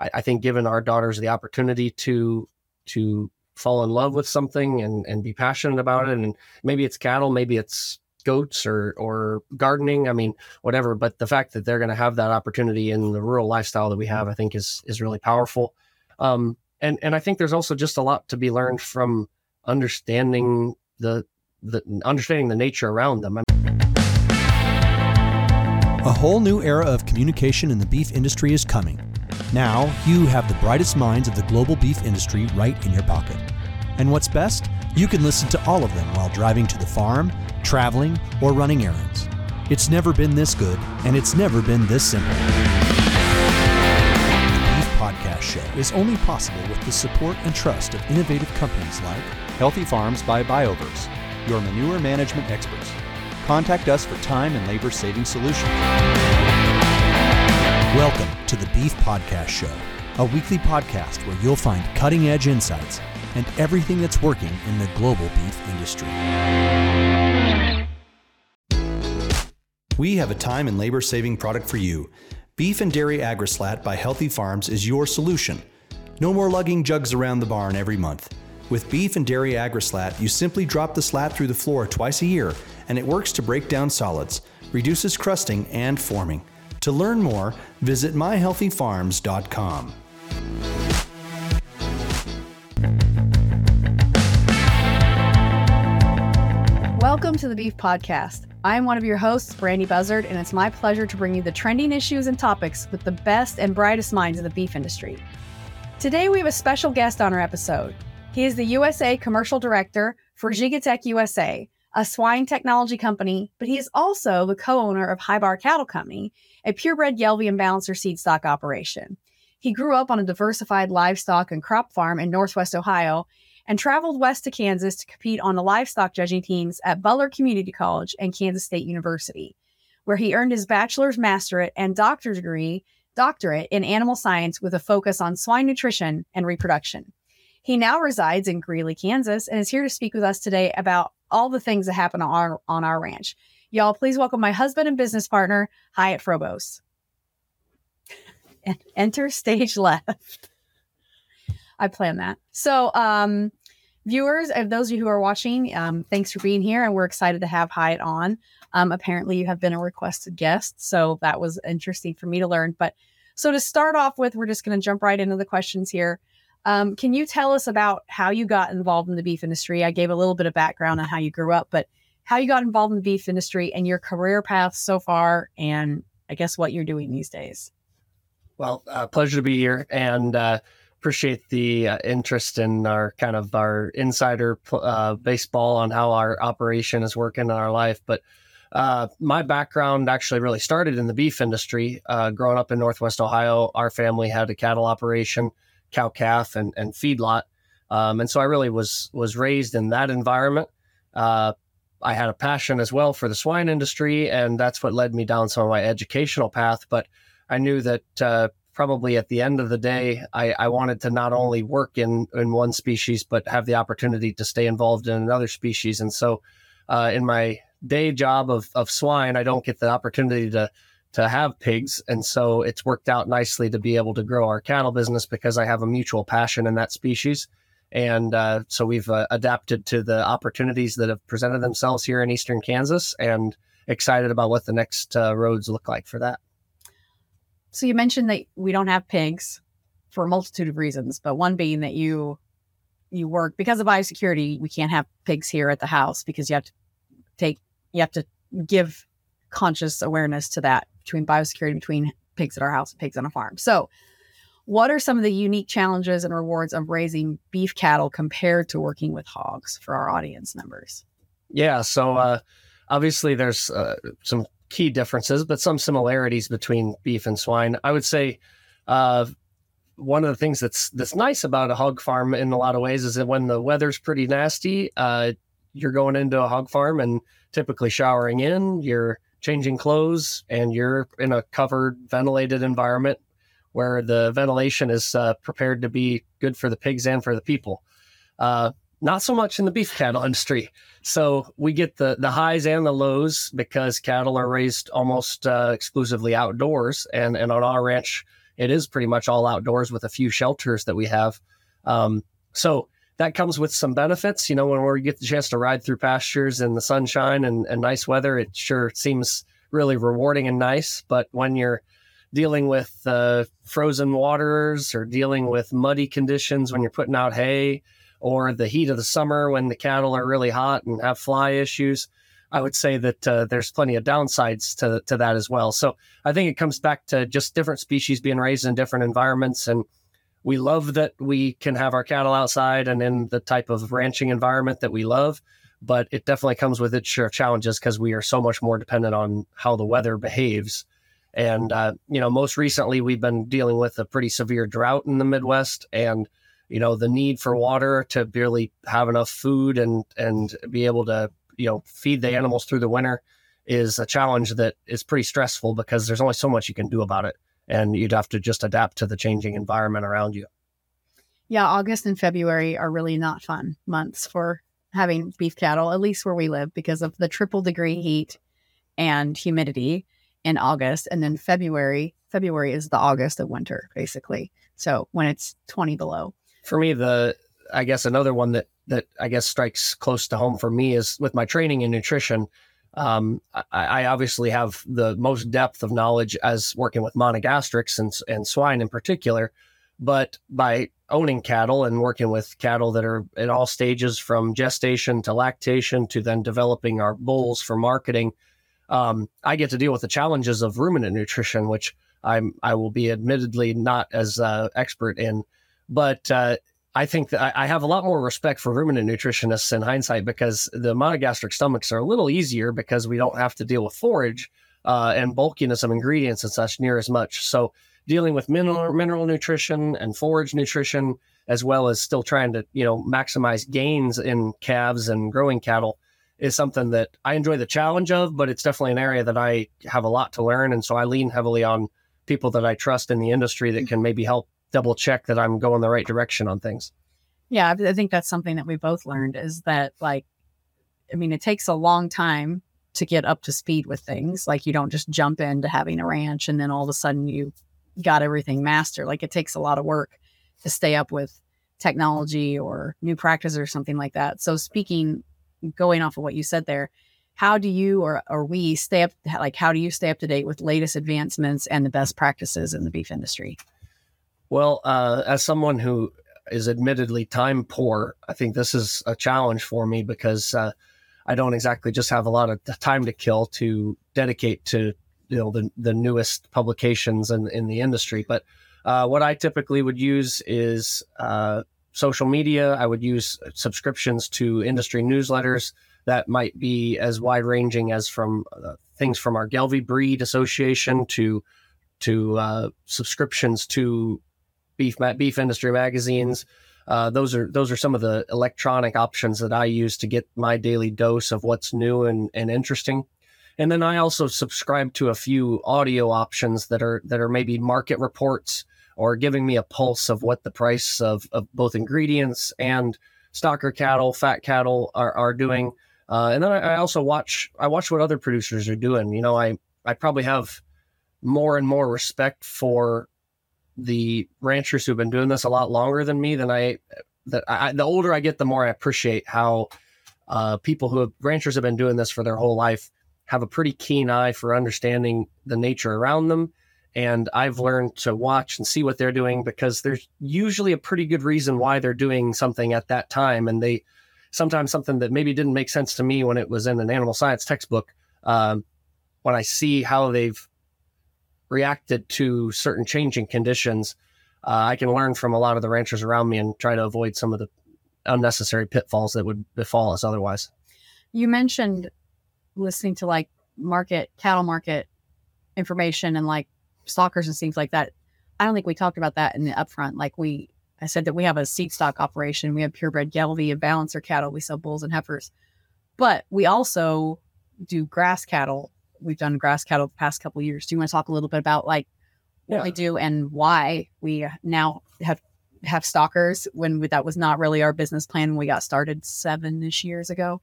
I, I think giving our daughters the opportunity to to fall in love with something and and be passionate about it, and maybe it's cattle, maybe it's goats or or gardening i mean whatever. But the fact that they're going to have that opportunity in the rural lifestyle that we have i think is is really powerful. Um and and i think there's also just a lot to be learned from understanding the the understanding the nature around them. A whole new era of communication in the beef industry is coming now you have the brightest minds of the global beef industry right in your pocket and what's best you can listen to all of them while driving to the farm traveling, or running errands. It's never been this good, and it's never been this simple. The Beef Podcast Show is only possible with the support and trust of innovative companies like Healthy Farms by BioVerse, your manure management experts. Contact us for time and labor saving solutions. Welcome to the Beef Podcast Show, a weekly podcast where you'll find cutting edge insights and everything that's working in the global beef industry. We have a time and labor saving product for you. Beef and Dairy AgriSlat by Healthy Farms is your solution. No more lugging jugs around the barn every month. With Beef and Dairy AgriSlat, you simply drop the slat through the floor twice a year, and it works to break down solids, reduces crusting and forming. To learn more, visit myhealthyfarms.com. Welcome to the Beef Podcast. I'm one of your hosts, Brandi Buzzard, and it's my pleasure to bring you the trending issues and topics with the best and brightest minds in the beef industry. Today, we have a special guest on our episode. He is the USA Commercial Director for Jyga Tech USA, a swine technology company, but he is also the co owner of High Bar Cattle Company, a purebred Gelbvieh balancer seed stock operation. He grew up on a diversified livestock and crop farm in Northwest Ohio and traveled west to Kansas to compete on the livestock judging teams at Butler Community College and Kansas State University, where he earned his bachelor's masterate and doctor's degree, doctorate in animal science with a focus on swine nutrition and reproduction. He now resides in Greeley, Kansas, and is here to speak with us today about all the things that happen on our, on our ranch. Y'all, please welcome my husband and business partner, Hyatt Frobose. Enter stage left. I planned that. So, um, viewers, of those of you who are watching, um, thanks for being here, and we're excited to have Hyatt on. Um, apparently, you have been a requested guest, so that was interesting for me to learn. But so to start off with, we're just going to jump right into the questions here. Um, can you tell us about how you got involved in the beef industry? I gave a little bit of background on how you grew up, but how you got involved in the beef industry and your career path so far, and I guess what you're doing these days. Well, uh, pleasure to be here, and uh, appreciate the uh, interest in our kind of our insider uh, baseball on how our operation is working in our life. But uh, my background actually really started in the beef industry. Uh, growing up in Northwest Ohio, our family had a cattle operation, cow calf, and, and feedlot, um, and so I really was was raised in that environment. Uh, I had a passion as well for the swine industry, and that's what led me down some of my educational path. But I knew that uh, probably at the end of the day, I, I wanted to not only work in, in one species, but have the opportunity to stay involved in another species. And so, uh, in my day job of, of swine, I don't get the opportunity to to have pigs, and so it's worked out nicely to be able to grow our cattle business because I have a mutual passion in that species. And uh, so we've uh, adapted to the opportunities that have presented themselves here in eastern Kansas, and excited about what the next uh, roads look like for that. So you mentioned that we don't have pigs for a multitude of reasons, but one being that you you work because of biosecurity, we can't have pigs here at the house because you have to take you have to give conscious awareness to that between biosecurity between pigs at our house and pigs on a farm. So what are some of the unique challenges and rewards of raising beef cattle compared to working with hogs for our audience members? Yeah, so uh, obviously there's uh, some key differences, but some similarities between beef and swine. I would say uh, one of the things that's that's nice about a hog farm in a lot of ways is that when the weather's pretty nasty, uh, you're going into a hog farm and typically showering in, you're changing clothes, and you're in a covered, ventilated environment where the ventilation is uh, prepared to be good for the pigs and for the people. Uh, not so much in the beef cattle industry. So we get the the highs and the lows because cattle are raised almost uh, exclusively outdoors, and and on our ranch it is pretty much all outdoors with a few shelters that we have. Um, so that comes with some benefits. You know, when we get the chance to ride through pastures in the sunshine and, and nice weather, it sure seems really rewarding and nice. But when you're dealing with uh, frozen waters or dealing with muddy conditions when you're putting out hay or the heat of the summer when the cattle are really hot and have fly issues, I would say that uh, there's plenty of downsides to, to that as well. So I think it comes back to just different species being raised in different environments. And we love that we can have our cattle outside and in the type of ranching environment that we love. But it definitely comes with its share of challenges because we are so much more dependent on how the weather behaves. And, uh, you know, most recently we've been dealing with a pretty severe drought in the Midwest. And you know the need for water to barely have enough food and and be able to you know feed the animals through the winter is a challenge that is pretty stressful because there's only so much you can do about it and you'd have to just adapt to the changing environment around you yeah august and february are really not fun months for having beef cattle at least where we live because of the triple degree heat and humidity in august and then february february is the august of winter basically so when it's 20 below for me the i guess another one that that I guess strikes close to home for me is with my training in nutrition. Um, I, I, obviously have the most depth of knowledge as working with monogastrics and, and swine in particular, but by owning cattle and working with cattle that are at all stages from gestation to lactation to then developing our bulls for marketing, um, I get to deal with the challenges of ruminant nutrition, which I'm I will be admittedly not as uh, expert in, but uh, I think that I, I have a lot more respect for ruminant nutritionists in hindsight because the monogastric stomachs are a little easier because we don't have to deal with forage uh, and bulkiness of ingredients and such near as much. So dealing with mineral mineral nutrition and forage nutrition, as well as still trying to you know maximize gains in calves and growing cattle, is something that I enjoy the challenge of. But it's definitely an area that I have a lot to learn, and so I lean heavily on people that I trust in the industry that can maybe help double check that I'm going the right direction on things. Yeah, I think that's something that we both learned is that like I mean, it takes a long time to get up to speed with things. Like you don't just jump into having a ranch and then all of a sudden you got everything mastered. Like it takes a lot of work to stay up with technology or new practice or something like that. So speaking going off of what you said there, how do you or, or we stay up like how do you stay up to date with latest advancements and the best practices in the beef industry? Well, uh, as someone who is admittedly time poor, I think this is a challenge for me because uh, I don't exactly just have a lot of time to kill to dedicate to you know the the newest publications in in the industry. But uh, what I typically would use is uh, social media. I would use subscriptions to industry newsletters that might be as wide ranging as from uh, things from our Gelbvieh Breed Association to to uh, subscriptions to beef beef industry magazines. Uh, those are those are some of the electronic options that I use to get my daily dose of what's new and, and interesting. And then I also subscribe to a few audio options that are that are maybe market reports or giving me a pulse of what the price of, of both ingredients and stocker cattle, fat cattle are, are doing. Uh, and then I, I also watch I watch what other producers are doing. You know, I I probably have more and more respect for the ranchers who've been doing this a lot longer than me than I that I, the older I get, the more I appreciate how uh, people who have ranchers have been doing this for their whole life have a pretty keen eye for understanding the nature around them. And I've learned to watch and see what they're doing because there's usually a pretty good reason why they're doing something at that time. And they sometimes something that maybe didn't make sense to me when it was in an animal science textbook. Um, when I see how they've reacted to certain changing conditions, uh, I can learn from a lot of the ranchers around me and try to avoid some of the unnecessary pitfalls that would befall us otherwise. You mentioned listening to like market, cattle market information and like stockers and things like that. I don't think we talked about that in the upfront. Like we, I said that we have a seed stock operation. We have purebred Gelbvieh and balancer cattle. We sell bulls and heifers, but we also do grass cattle we've done grass cattle the past couple years. Do you want to talk a little bit about like what yeah. we do and why we now have have stalkers when we, that was not really our business plan when we got started seven ish years ago?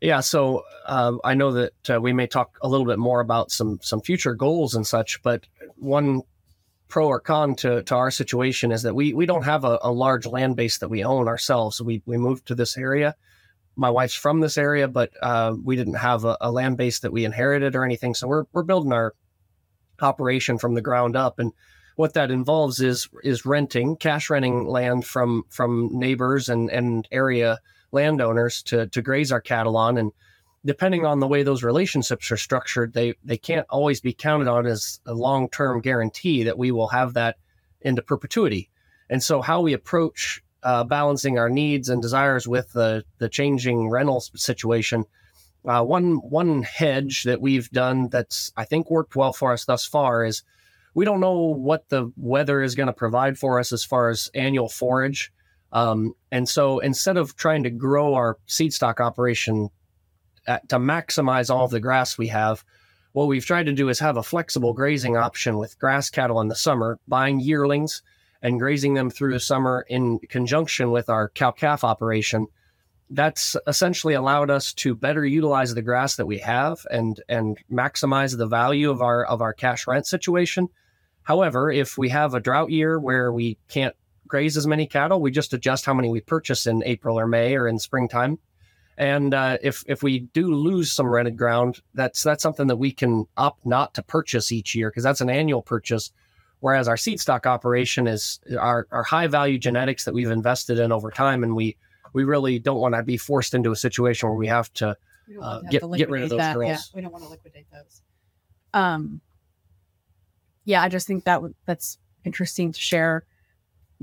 Yeah, so uh, I know that uh, we may talk a little bit more about some some future goals and such, but one pro or con to, to our situation is that we we don't have a, a large land base that we own ourselves. We we moved to this area. My wife's from this area, but uh, we didn't have a, a, land base that we inherited or anything. So we're we're building our operation from the ground up, and what that involves is is renting, cash renting land from from neighbors and and area landowners to to graze our cattle on and depending on the way those relationships are structured, they they can't always be counted on as a long term guarantee that we will have that into perpetuity. And so, how we approach uh, balancing our needs and desires with the the changing rental situation. Uh, one one hedge that we've done that's I think worked well for us thus far is we don't know what the weather is going to provide for us as far as annual forage. Um, and so instead of trying to grow our seed stock operation to maximize all of the grass we have, what we've tried to do is have a flexible grazing option with grass cattle in the summer, buying yearlings and grazing them through the summer in conjunction with our cow calf operation. That's essentially allowed us to better utilize the grass that we have and and maximize the value of our of our cash rent situation. However, if we have a drought year where we can't graze as many cattle, we just adjust how many we purchase in April or May or in springtime and uh, if if we do lose some rented ground, that's that's something that we can opt not to purchase each year because that's an annual purchase. Whereas our seed stock operation is our, our high value genetics that we've invested in over time, and we we really don't want to be forced into a situation where we have to, uh, get get rid of those that. girls. Yeah, we don't want to liquidate those. Um, yeah, I just think that w- that's interesting to share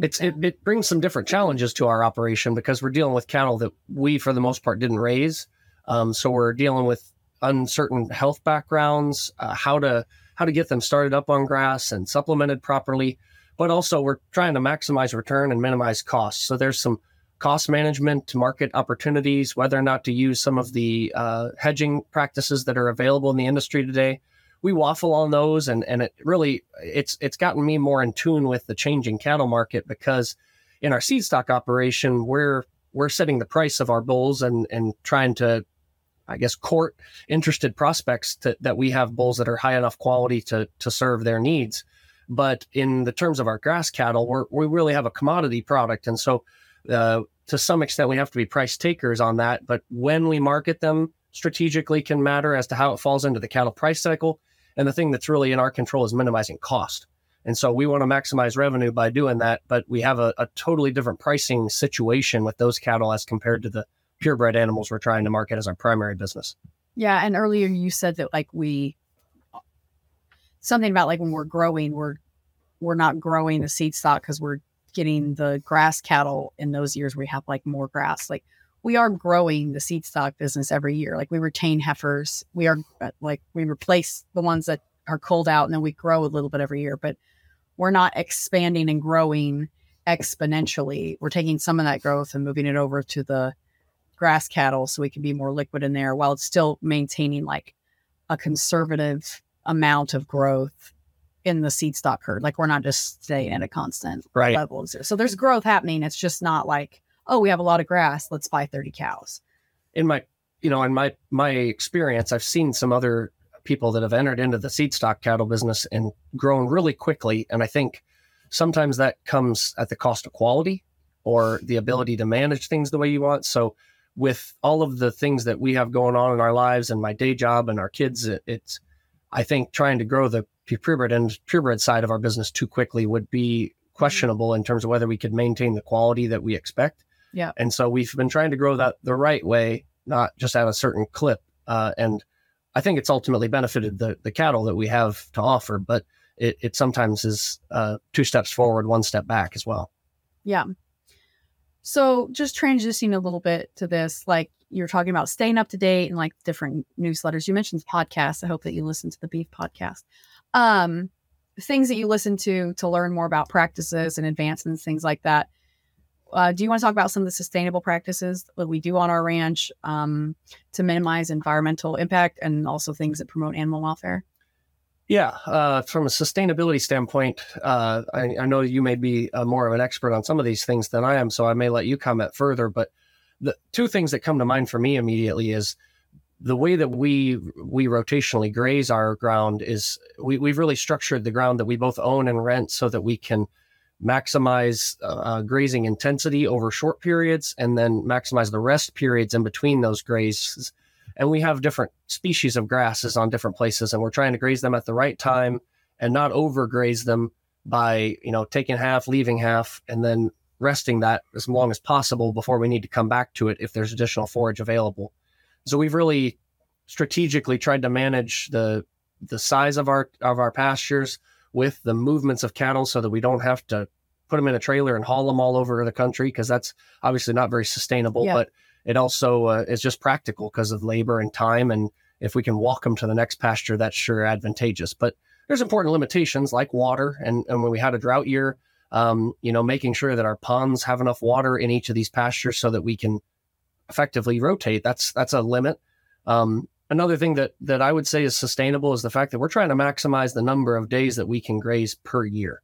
it's it, it brings some different challenges to our operation because we're dealing with cattle that we for the most part didn't raise. Um, so we're dealing with uncertain health backgrounds uh, how to how to get them started up on grass and supplemented properly. But also we're trying to maximize return and minimize costs. So there's some cost management to market opportunities whether or not to use some of the uh, hedging practices that are available in the industry today we waffle on those and and it really it's it's gotten me more in tune with the changing cattle market because in our seed stock operation we're we're setting the price of our bulls and and trying to I guess court interested prospects to, that we have bulls that are high enough quality to to serve their needs. But in the terms of our grass cattle, we're, we really have a commodity product, and so uh, to some extent we have to be price takers on that. But when we market them strategically, can matter as to how it falls into the cattle price cycle. And the thing that's really in our control is minimizing cost. And so we want to maximize revenue by doing that, but we have a, a totally different pricing situation with those cattle as compared to the purebred animals we're trying to market as our primary business. Yeah, and earlier you said that like we something about like when we're growing, we're we're not growing the seed stock because we're getting the grass cattle in those years we have like more grass. Like we are growing the seed stock business every year. Like we retain heifers. We are uh, like we replace the ones that are culled out and then we grow a little bit every year, but we're not expanding and growing exponentially. We're taking some of that growth and moving it over to the grass cattle so we can be more liquid in there while it's still maintaining like a conservative amount of growth in the seed stock herd. Like we're not just staying at a constant right. level. So there's growth happening. It's just not like oh, we have a lot of grass, let's buy 30 cows. In my, you know, in my my experience, I've seen some other people that have entered into the seed stock cattle business and grown really quickly, and I think sometimes that comes at the cost of quality or the ability to manage things the way you want. So with all of the things that we have going on in our lives and my day job and our kids, it, it's I think trying to grow the purebred and purebred side of our business too quickly would be mm-hmm. questionable in terms of whether we could maintain the quality that we expect. Yeah. And so we've been trying to grow that the right way, not just at a certain clip. Uh, and I think it's ultimately benefited the, the cattle that we have to offer, but it, it sometimes is uh, two steps forward, one step back as well. Yeah. So just transitioning a little bit to this, like you're talking about staying up to date and like different newsletters. You mentioned podcasts. I hope that you listen to the beef podcast. Um, things that you listen to to learn more about practices and advancements, things like that. Uh, do you want to talk about some of the sustainable practices that we do on our ranch um, to minimize environmental impact and also things that promote animal welfare? Yeah, uh, from a sustainability standpoint, uh, I, I, know you may be uh, more of an expert on some of these things than I am, so I may let you comment further. But the two things that come to mind for me immediately is the way that we we rotationally graze our ground is we, we've really structured the ground that we both own and rent so that we can maximize uh, grazing intensity over short periods and then maximize the rest periods in between those grazes. And we have different species of grasses on different places and we're trying to graze them at the right time and not overgraze them by you know taking half leaving half and then resting that as long as possible before we need to come back to it if there's additional forage available. So we've really strategically tried to manage the the size of our of our pastures with the movements of cattle so that we don't have to put them in a trailer and haul them all over the country because that's obviously not very sustainable yeah. but it also uh, is just practical because of labor and time and if we can walk them to the next pasture that's sure advantageous but there's important limitations like water and, and when we had a drought year um, you know making sure that our ponds have enough water in each of these pastures so that we can effectively rotate. That's that's a limit. Um, another thing that that I would say is sustainable is the fact that we're trying to maximize the number of days that we can graze per year.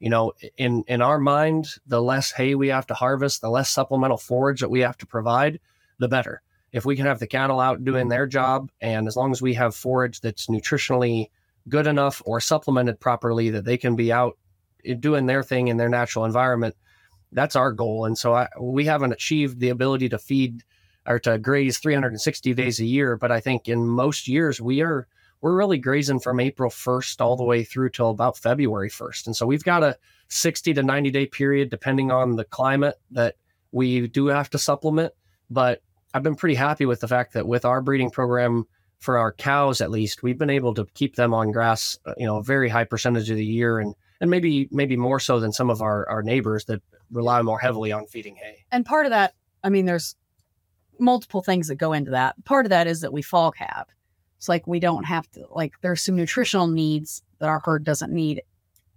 You know, in in our mind, the less hay we have to harvest, the less supplemental forage that we have to provide, the better. If we can have the cattle out doing their job, and as long as we have forage that's nutritionally good enough or supplemented properly, that they can be out eh, doing their thing in their natural environment, that's our goal. And so I, we haven't achieved the ability to feed or to graze 360 days a year. But I think in most years we are we're really grazing from April 1st all the way through till about February 1st. And so we've got a 60 to 90 day period depending on the climate that we do have to supplement. But I've been pretty happy with the fact that with our breeding program for our cows at least, we've been able to keep them on grass, uh, you know, a very high percentage of the year and and maybe maybe more so than some of our, our neighbors that rely more heavily on feeding hay. And part of that, I mean, there's multiple things that go into that. Part of that is that we fall calve. It's like we don't have to like there's some nutritional needs that our herd doesn't need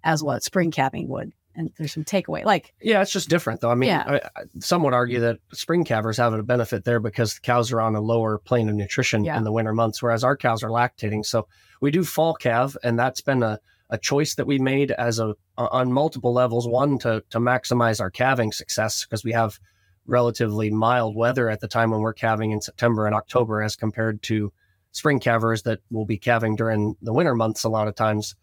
as what spring calving would. And there's some takeaway. Like yeah, it's just different though. I mean, yeah. I, some would argue that spring calvers have a benefit there because the cows are on a lower plane of nutrition yeah. in the winter months, whereas our cows are lactating. So we do fall calve, and that's been a a choice that we made as a on multiple levels. One to to maximize our calving success because we have relatively mild weather at the time when we're calving in September and October as compared to spring calvers that will be calving during the winter months a lot of times.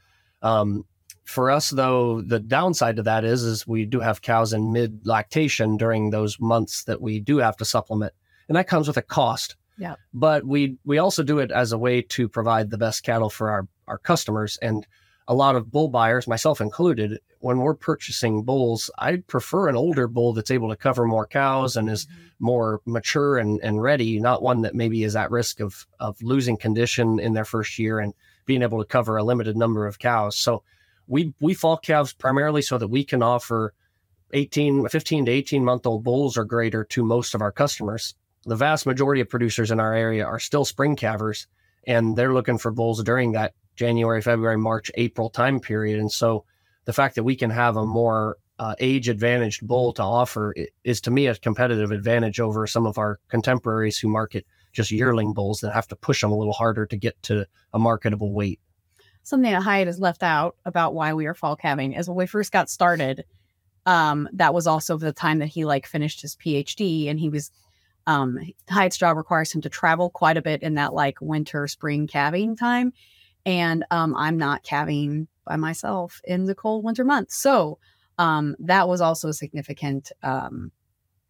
Um, for us though, the downside to that is is we do have cows in mid lactation during those months that we do have to supplement. And that comes with a cost. Yeah. But we we also do it as a way to provide the best cattle for our our customers and a lot of bull buyers, myself included, when we're purchasing bulls, I prefer an older bull that's able to cover more cows and is mm-hmm. more mature and, and ready, not one that maybe is at risk of, of losing condition in their first year and being able to cover a limited number of cows. So we, we fall calves primarily so that we can offer 18, 15 to 18 month old bulls or greater to most of our customers. The vast majority of producers in our area are still spring calvers and they're looking for bulls during that January, February, March, April time period. And so the fact that we can have a more uh, age advantaged bull to offer is to me a competitive advantage over some of our contemporaries who market just yearling bulls that have to push them a little harder to get to a marketable weight. Something that Hyatt has left out about why we are fall calving is when we first got started. Um, that was also the time that he like finished his PhD and he was um Hyatt's job requires him to travel quite a bit in that like winter spring calving time and um, I'm not calving by myself in the cold winter months. So um, that was also a significant um,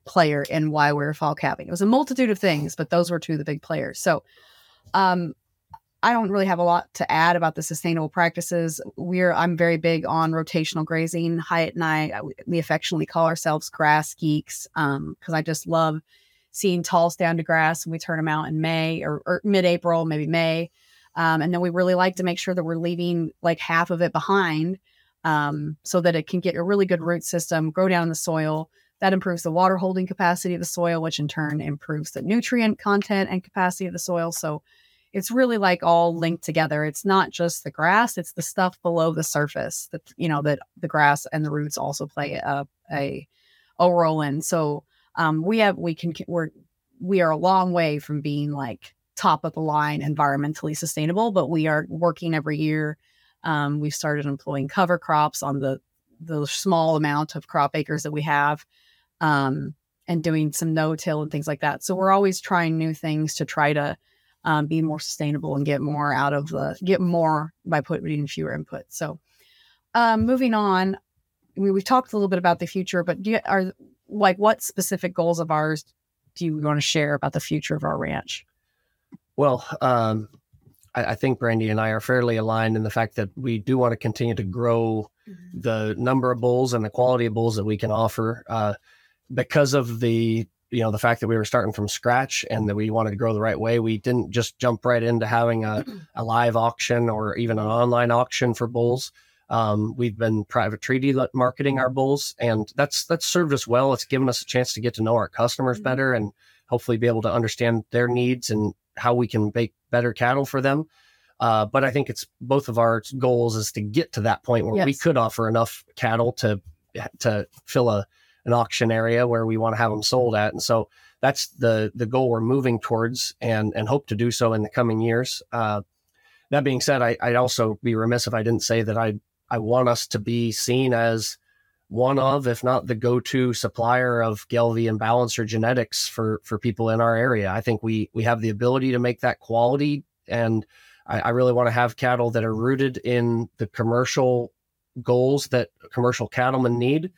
player in why we are fall calving. It was a multitude of things, but those were two of the big players. So um, I don't really have a lot to add about the sustainable practices. We're I'm very big on rotational grazing. Hyatt and I we affectionately call ourselves grass geeks because um, I just love seeing tall stand to grass and we turn them out in May or, or mid-April, maybe May. Um, and then we really like to make sure that we're leaving like half of it behind um, so that it can get a really good root system, grow down in the soil. That improves the water holding capacity of the soil, which in turn improves the nutrient content and capacity of the soil. So it's really like all linked together. It's not just the grass; it's the stuff below the surface that you know that the grass and the roots also play a a, a role in. So um, we have we can we're we are a long way from being like top of the line environmentally sustainable, but we are working every year. Um, we've started employing cover crops on the the small amount of crop acres that we have, um, and doing some no till and things like that. So we're always trying new things to try to um, be more sustainable and get more out of the get more by putting fewer inputs. So, um, moving on, we, we've talked a little bit about the future, but do you, are like what specific goals of ours do you want to share about the future of our ranch? Well, um, I, I, think Brandi and I are fairly aligned in the fact that we do want to continue to grow mm-hmm. the number of bulls and the quality of bulls that we can offer. Uh, because of the you know the fact that we were starting from scratch and that we wanted to grow the right way we didn't just jump right into having a, a live auction or even an online auction for bulls um, we've been private treaty marketing our bulls and that's that's served us well it's given us a chance to get to know our customers mm-hmm. better and hopefully be able to understand their needs and how we can make better cattle for them uh, but i think it's both of our goals is to get to that point where yes. we could offer enough cattle to to fill a an auction area where we want to have them sold at. And so that's the the goal we're moving towards and and hope to do so in the coming years. Uh, that being said, I, would also be remiss if I didn't say that I I want us to be seen as one of, if not the go-to supplier of Gelbvieh and Balancer genetics for for people in our area. I think we we have the ability to make that quality, and I, I really want to have cattle that are rooted in the commercial goals that commercial cattlemen need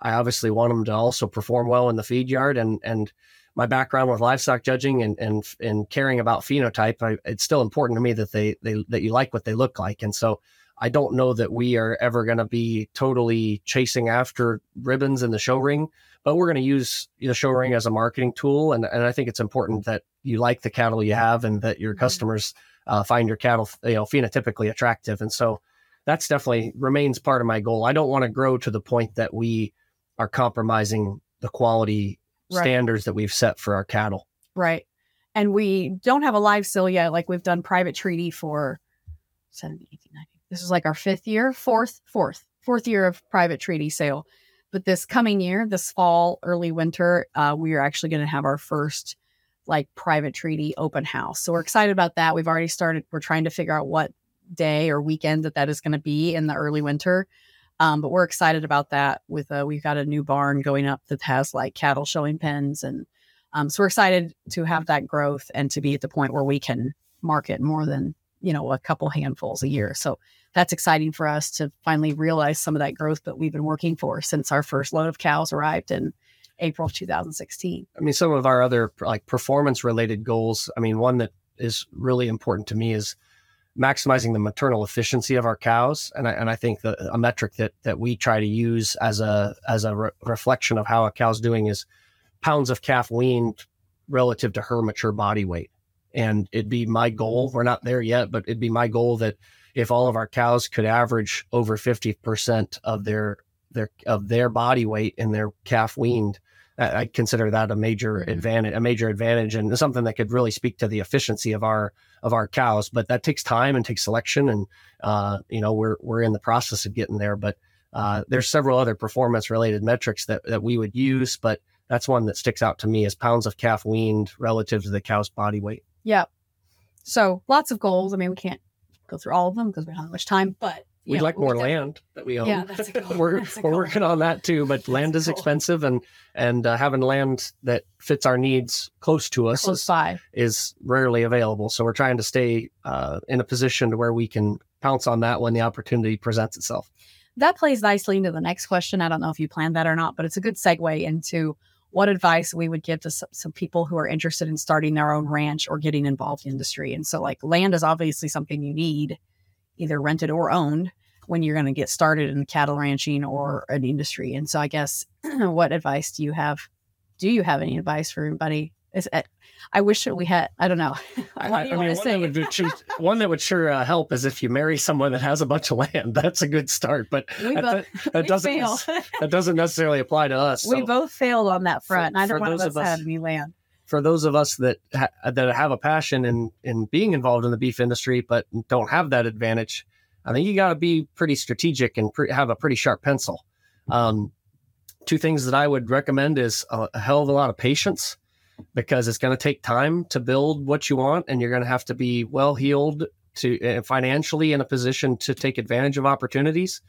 I obviously want them to also perform well in the feed yard and and my background with livestock judging and and and caring about phenotype, I, it's still important to me that they they that you like what they look like. And so I don't know that we are ever going to be totally chasing after ribbons in the show ring, but we're going to use the show ring as a marketing tool. And, and I think it's important that you like the cattle you have and that your mm-hmm. customers uh, find your cattle, you know, phenotypically attractive. And so that's definitely remains part of my goal. I don't want to grow to the point that we are compromising the quality right. standards that we've set for our cattle. Right. And we don't have a live sale yet. Like we've done private treaty for 70, 80, 90. This is like our fifth year, fourth, fourth, fourth year of private treaty sale. But this coming year, this fall, early winter, uh, we are actually going to have our first like private treaty open house. So we're excited about that. We've already started. We're trying to figure out what day or weekend that that is going to be in the early winter. Um, but we're excited about that. With uh, we've got a new barn going up that has like cattle showing pens, and um, so we're excited to have that growth and to be at the point where we can market more than you know a couple handfuls a year. So that's exciting for us to finally realize some of that growth that we've been working for since our first load of cows arrived in April of 2016. I mean, some of our other like performance related goals. I mean, one that is really important to me is maximizing the maternal efficiency of our cows. And I, and I think that a metric that, that we try to use as a, as a re- reflection of how a cow's doing is pounds of calf weaned relative to her mature body weight. And it'd be my goal. We're not there yet, but it'd be my goal that if all of our cows could average over 50% of their, their, of their body weight in their calf weaned, I consider that a major mm-hmm. advantage, a major advantage, and something that could really speak to the efficiency of our of our cows. But that takes time and takes selection, and uh, you know we're we're in the process of getting there. But uh, there's several other performance related metrics that that we would use, but that's one that sticks out to me as pounds of calf weaned relative to the cow's body weight. Yeah. So lots of goals. I mean, we can't go through all of them because we don't have much time, but We'd like more land that we own. Yeah, that's a goal. we're that's a we're working on that too, but that's land is goal. expensive, and and uh, having land that fits our needs close to us close is, by. is rarely available. So we're trying to stay uh, in a position to where we can pounce on that when the opportunity presents itself. That plays nicely into the next question. I don't know if you planned that or not, but it's a good segue into what advice we would give to some, some, people who are interested in starting their own ranch or getting involved in industry. And so, like, land is obviously something you need, either rented or owned when you're going to get started in cattle ranching or an industry. And so I guess what advice do you have? Do you have any advice for everybody? Is it, I wish that we had. I don't know. I, I mean, one, that would, one that would sure uh, help is if you marry someone that has a bunch of land. That's a good start, but that, both, that doesn't that doesn't necessarily apply to us. We so. both failed on that front. For, Neither one of us, had any land. For those of us that ha- that have a passion in in being involved in the beef industry, but don't have that advantage, I think you got to be pretty strategic and pre- have a pretty sharp pencil. Um, two things that I would recommend is a, a hell of a lot of patience because it's going to take time to build what you want, and you're going to have to be well heeled to uh, financially in a position to take advantage of opportunities.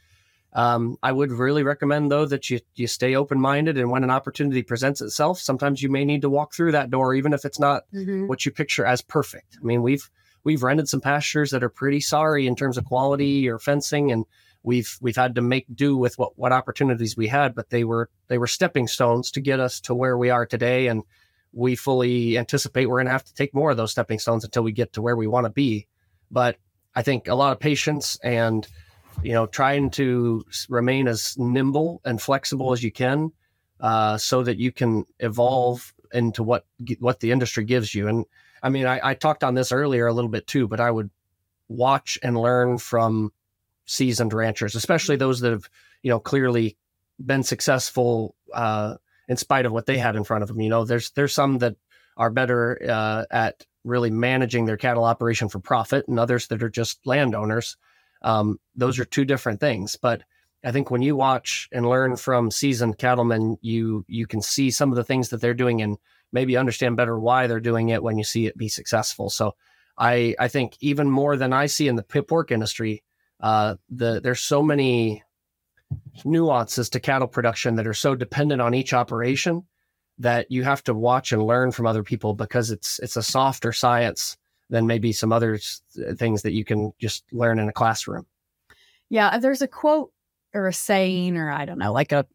Um, I would really recommend though that you you stay open minded, and when an opportunity presents itself, sometimes you may need to walk through that door, even if it's not Mhm. what you picture as perfect. I mean, we've we've rented some pastures that are pretty sorry in terms of quality or fencing, and we've we've had to make do with what what opportunities we had, but they were they were stepping stones to get us to where we are today, and we fully anticipate we're going to have to take more of those stepping stones until we get to where we want to be. But I think a lot of patience and you know trying to remain as nimble and flexible as you can, uh, so that you can evolve into what what the industry gives you. And I mean, I, I talked on this earlier a little bit too, but I would watch and learn from seasoned ranchers, especially those that have you know clearly been successful uh, in spite of what they had in front of them. You know, there's there's some that are better uh, at really managing their cattle operation for profit, and others that are just landowners. Um, those are two different things, but I think when you watch and learn from seasoned cattlemen, you you can see some of the things that they're doing and maybe understand better why they're doing it when you see it be successful. So I I think even more than I see in the pork industry, uh, the there's so many nuances to cattle production that are so dependent on each operation that you have to watch and learn from other people because it's it's a softer science than maybe some other things that you can just learn in a classroom. Yeah, uh, there's a quote or a saying, or I don't know, like a,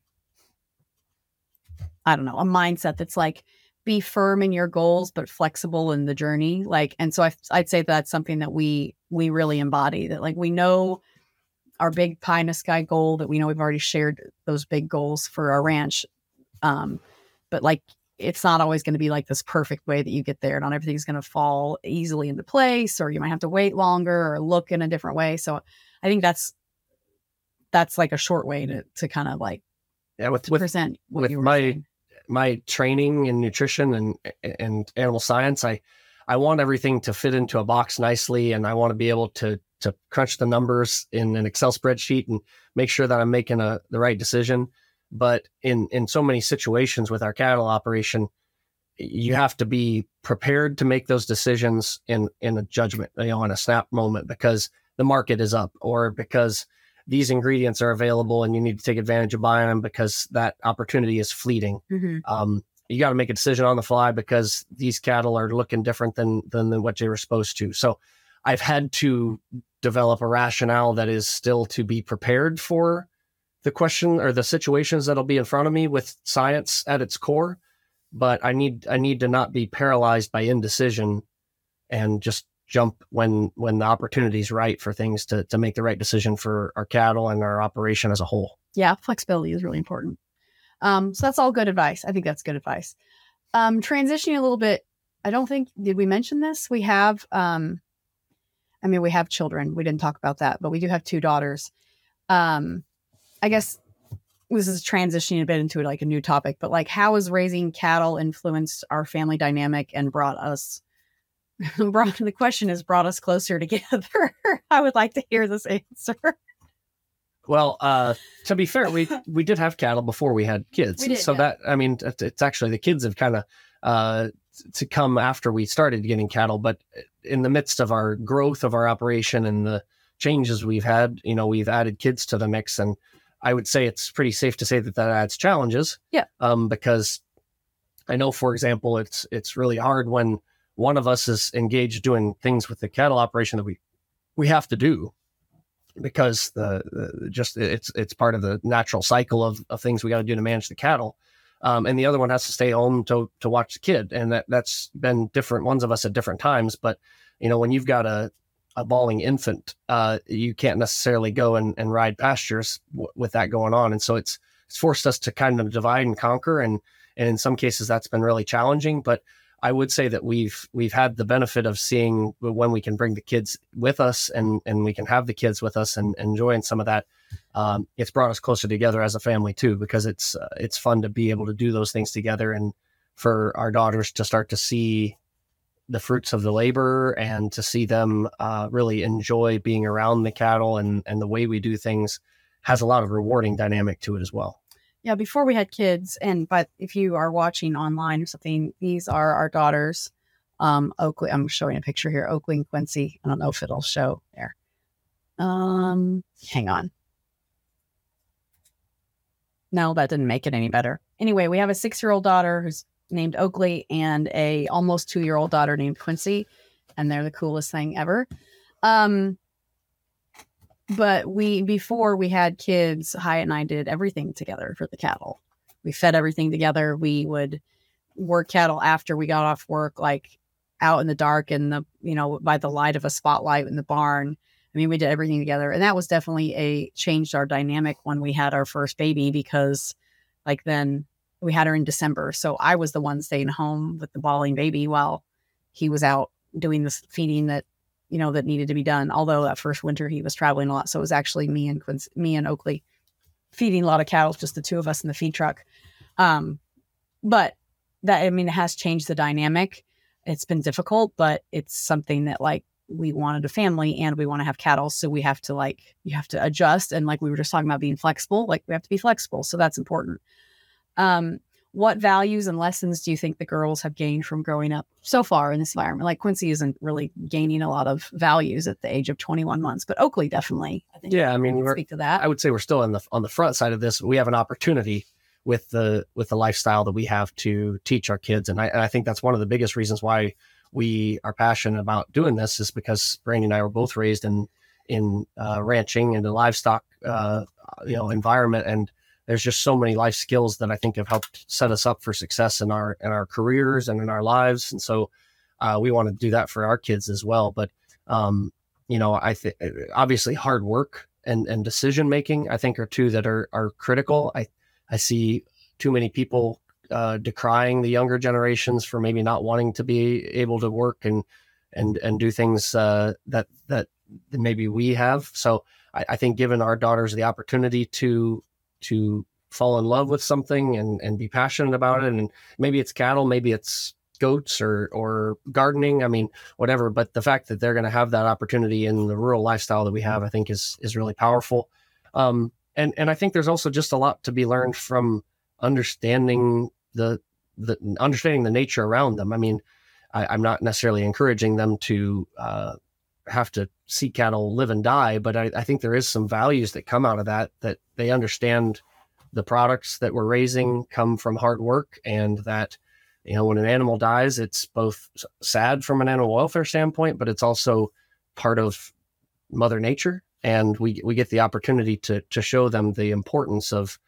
I don't know, a mindset that's like, be firm in your goals, but flexible in the journey. Like, and so I, I'd say that's something that we we really embody. That like we know our big pie in the sky goal. That we know we've already shared those big goals for our ranch, um, but like it's not always going to be like this perfect way that you get there. Not everything's going to fall easily into place, or you might have to wait longer or look in a different way. So I think that's that's like a short way to to kind of like Yeah, with to with present with my- saying. my training in nutrition and and animal science, I I want everything to fit into a box nicely, and I want to be able to to crunch the numbers in an Excel spreadsheet and make sure that I'm making a the right decision. But in in so many situations with our cattle operation, you have to be prepared to make those decisions in in a judgment, you know, in a snap moment because the market is up or because these ingredients are available and you need to take advantage of buying them because that opportunity is fleeting Mhm. um, you got to make a decision on the fly because these cattle are looking different than, than than what they were supposed to. So I've had to develop a rationale that is still to be prepared for the question or the situations that'll be in front of me with science at its core. But I need I need to not be paralyzed by indecision and just jump when when the opportunity is right for things to to make the right decision for our cattle and our operation as a whole. Yeah, flexibility is really important. Um, so that's all good advice. I think that's good advice. Um, transitioning a little bit, I don't think did we mention this? We have, um, I mean, we have children. We didn't talk about that, but we do have two daughters. Um, I guess this is transitioning a bit into like a new topic, but like, how has raising cattle influenced our family dynamic and brought us? brought the question is brought us closer together. I would like to hear this answer. Well, uh, to be fair, we we did have cattle before we had kids, did, so yeah. that I mean, it's it's actually the kids have kind of uh, to come after we started getting cattle, but in the midst of our growth of our operation and the changes we've had, you know, we've added kids to the mix, and I would say it's pretty safe to say that that adds challenges. Yeah. Um, because I know, for example, it's it's really hard when one of us is engaged doing things with the cattle operation that we we have to do because the, the just it's it's part of the natural cycle of, of things we got to do to manage the cattle um, and the other one has to stay home to to watch the kid. And that that's been different ones of us at different times. But you know when you've got a a bawling infant uh, you can't necessarily go and, and ride pastures w- with that going on. And so it's it's forced us to kind of divide and conquer. And and in some cases that's been really challenging. But I would say that we've we've had the benefit of seeing when we can bring the kids with us and and we can have the kids with us and, enjoying some of that. Um, it's brought us closer together as a family too because it's uh, it's fun to be able to do those things together and for our daughters to start to see the fruits of the labor and to see them uh, really enjoy being around the cattle and and the way we do things has a lot of rewarding dynamic to it as well. Yeah, before we had kids, and but if you are watching online or something, these are our daughters. Um, Oakley, I'm showing a picture here. Oakley and Quincy. I don't know if it'll show there. Um, hang on. No, that didn't make it any better. Anyway, we have a six year old daughter who's named Oakley and a almost two year old daughter named Quincy, and they're the coolest thing ever. Um, but we before we had kids, Hyatt and I did everything together for the cattle. We fed everything together. We would work cattle after we got off work, like out in the dark in the you know by the light of a spotlight in the barn. I mean, we did everything together, and that was definitely a changed our dynamic when we had our first baby because, like, then we had her in December, so I was the one staying home with the bawling baby while he was out doing this feeding that you know that needed to be done. Although that first winter he was traveling a lot, so it was actually me and me and Oakley feeding a lot of cattle, just the two of us in the feed truck. Um, but that I mean, it has changed the dynamic. It's been difficult, but it's something that like we wanted a family and we want to have cattle, so we have to like you have to adjust. And like we were just talking about being flexible, like we have to be flexible, so that's important. Um, what values and lessons do you think the girls have gained from growing up so far in this environment? Like Quincy isn't really gaining a lot of values at the age of 21 months, but Oakley definitely. I think yeah, I mean, speak to that. I would say we're still on the on the front side of this. We have an opportunity with the with the lifestyle that we have to teach our kids, and I, and I think that's one of the biggest reasons why we are passionate about doing this is because Brandi and I were both raised in in uh, ranching and the livestock uh, you know environment and there's just so many life skills that I think have helped set us up for success in our in our careers and in our lives. And so uh, we want to do that for our kids as well. But um, you know, I think obviously hard work and and decision making I think are two that are are critical. I I see too many people uh, decrying the younger generations for maybe not wanting to be able to work and and and do things uh, that that maybe we have. So I, I think giving our daughters the opportunity to to fall in love with something and, and be passionate about it. And maybe it's cattle, maybe it's goats or, or gardening. I mean, whatever. But the fact that they're going to have that opportunity in the rural lifestyle that we have, I think is, is really powerful. Um, and, and I think there's also just a lot to be learned from understanding the, the understanding the nature around them. I mean, I, am not necessarily encouraging them to, uh, have to see cattle live and die, but I, I, think there is some values that come out of that that they understand the products that we're raising come from hard work and that you know when an animal dies it's both sad from an animal welfare standpoint but it's also part of mother nature and we we get the opportunity to to show them the importance of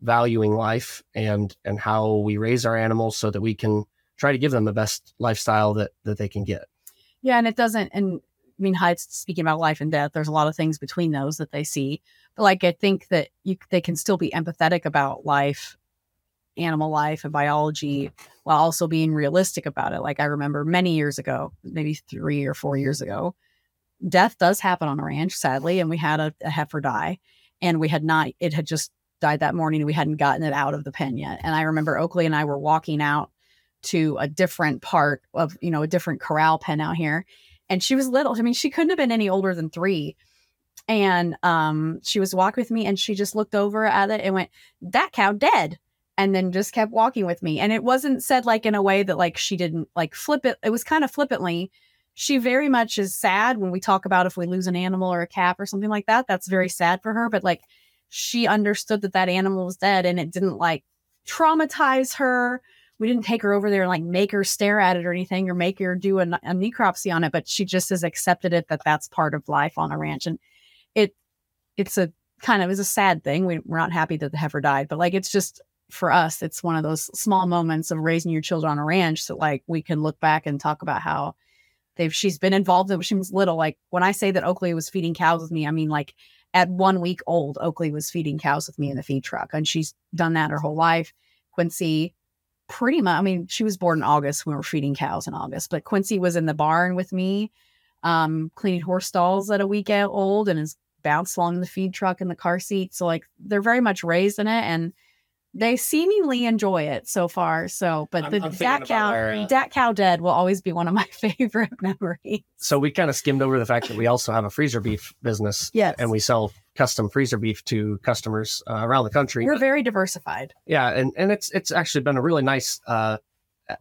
valuing life and and how we raise our animals so that we can try to give them the best lifestyle that that they can get yeah and it doesn't and I mean, Hyatt's speaking about life and death. There's a lot of things between those that they see. But like, I think that you they can still be empathetic about life, animal life, and biology, while also being realistic about it. Like I remember many years ago, maybe three or four years ago, death does happen on a ranch, sadly, and we had a, a heifer die, and we had not. It had just died that morning, we hadn't gotten it out of the pen yet. And I remember Oakley and I were walking out to a different part of you know a different corral pen out here and she was little. I mean, she couldn't have been any older than three. And um, she was walking with me and she just looked over at it and went, That cow dead. And then just kept walking with me. And it wasn't said like in a way that like she didn't like flip it. It was kind of flippantly. She very much is sad when we talk about if we lose an animal or a calf or something like that. That's very sad for her. But like she understood that that animal was dead and it didn't like traumatize her we didn't take her over there and like make her stare at it or anything or make her do a, a necropsy on it, but she just has accepted it that that's part of life on a ranch. And it, it's a kind of is a sad thing. We, we're not happy that the heifer died, but like it's just for us, it's one of those small moments of raising your children on a ranch so like we can look back and talk about how they've she's been involved in she was little. Like when I say that Oakley was feeding cows with me, I mean like at one week old, Oakley was feeding cows with me in the feed truck, and she's done that her whole life. Quincy pretty much, I mean, she was born in August. When we were feeding cows in August, but Quincy was in the barn with me, um, cleaning horse stalls at a week old and is bounced along the feed truck in the car seat. So, like, they're very much raised in it and they seemingly enjoy it so far. So, but the dat cow, our, dat cow dead will always be one of my favorite memories. So, we kind of skimmed over the fact that we also have a freezer beef business. Yes. And we sell custom freezer beef to customers uh, around the country. We're very diversified. Yeah, and and it's it's actually been a really nice uh,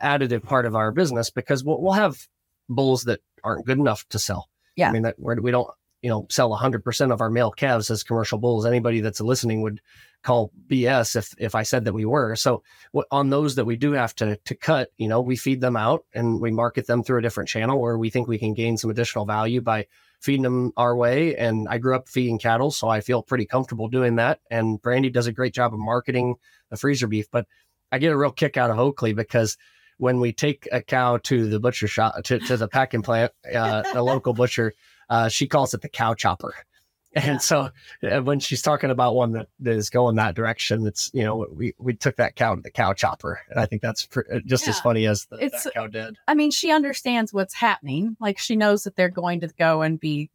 additive part of our business because we'll, we'll have bulls that aren't good enough to sell. Yeah, I mean that we're, we don't you know sell 100% of our male calves as commercial bulls. Anybody that's listening would call BS if if I said that we were. So on those that we do have to to cut, you know, we feed them out and we market them through a different channel where we think we can gain some additional value by feeding them our way. And I grew up feeding cattle, so I feel pretty comfortable doing that. And Brandi does a great job of marketing the freezer beef, but I get a real kick out of Oakley because when we take a cow to the butcher shop to, to the packing plant, uh, the local butcher, uh, she calls it the cow chopper and yeah. so uh, when she's talking about one that, is going that direction, it's, you know, we, we took that cow to the cow chopper. And I think that's pr- uh, just yeah. as funny as the, it's, cow did. I mean, she understands what's happening. Like she knows that they're going to go and be,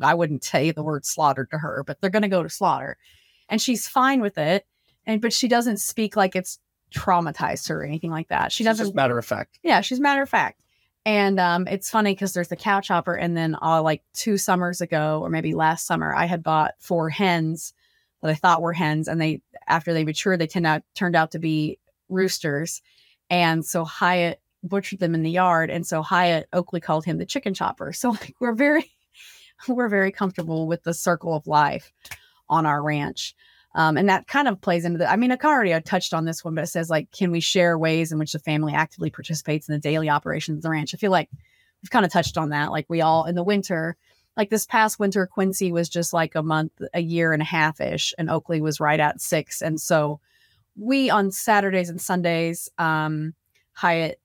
I wouldn't say the word slaughtered to her, but they're going to go to slaughter. And she's fine with it. And, but she doesn't speak like it's traumatized her or anything like that. She doesn't. matter of fact. Yeah, she's matter of fact. And um, it's funny because there's the cow chopper, and then uh, like two summers ago, or maybe last summer, I had bought four hens that I thought were hens, and they after they matured, they turned out turned out to be roosters. And so Hyatt butchered them in the yard, and so Hyatt Oakley called him the chicken chopper. So we're very we're very comfortable with the circle of life on our ranch. Um, and that kind of plays into the, I mean, I already I touched on this one, but it says like, can we share ways in which the family actively participates in the daily operations of the ranch? I feel like we've kind of touched on that. Like we all in the winter, like this past winter, Quincy was just like a month, a year and a half ish, and Oakley was right at six. And so we on Saturdays and Sundays, um, Hyatt,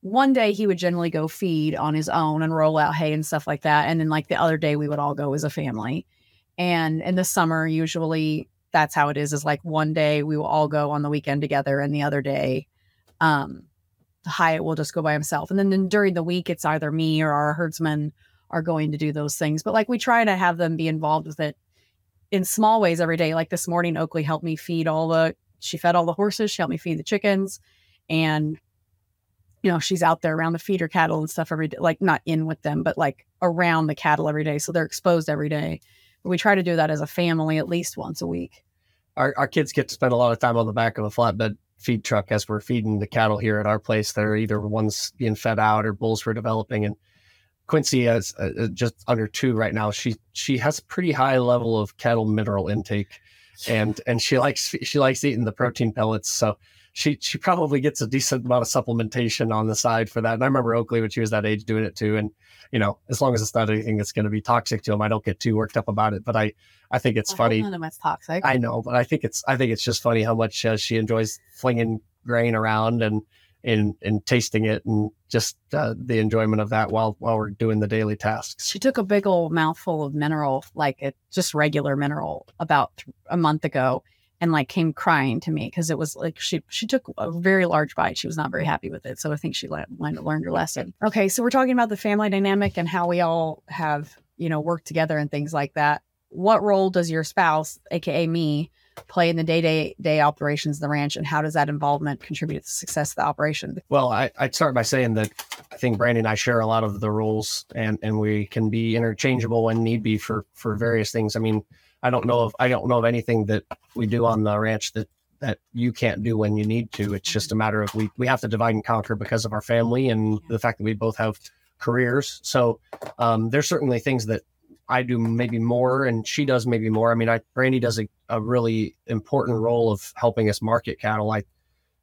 one day he would generally go feed on his own and roll out hay and stuff like that. And then like the other day we would all go as a family. And in the summer, usually that's how it is is like one day we will all go on the weekend together and the other day um Hyatt will just go by himself. And then, then during the week it's either me or our herdsmen are going to do those things. But like we try to have them be involved with it in small ways every day. Like this morning, Oakley helped me feed all the she fed all the horses, she helped me feed the chickens. And you know, she's out there around the feeder cattle and stuff every day, like not in with them, but like around the cattle every day. So they're exposed every day we try to do that as a family at least once a week. Our, our kids get to spend a lot of time on the back of a flatbed feed truck as we're feeding the cattle here at our place. They're either ones being fed out or bulls we're developing. And Quincy is uh, uh, just under two right now. She she has a pretty high level of cattle mineral intake, and and she likes she likes eating the protein pellets. So she she probably gets a decent amount of supplementation on the side for that. And I remember Oakley when she was that age doing it too. And you know, as long as it's not anything that's going to be toxic to them, I don't get too worked up about it. But I I think it's I funny. None of it's toxic. I know, but I think it's I think it's just funny how much uh, she enjoys flinging grain around and and and tasting it and just uh, the enjoyment of that while while we're doing the daily tasks. She took a big old mouthful of mineral, like it just regular mineral, about th- a month ago, and like came crying to me because it was like she she took a very large bite. She was not very happy with it, so I think she le- learned her lesson. Okay, so we're talking about the family dynamic and how we all have you know worked together and things like that. What role does your spouse, aka me, play in the day day day operations of the ranch, and how does that involvement contribute to the success of the operation? Well, I, I'd start by saying that I think Brandi and I share a lot of the roles, and and we can be interchangeable when need be for for various things. I mean I don't know if I don't know of anything that we do on the ranch that that you can't do when you need to. It's just a matter of we we have to divide and conquer because of our family and the fact that we both have careers. So um, there's certainly things that I do maybe more and she does maybe more. I mean, I Brandi does a, a really important role of helping us market cattle. I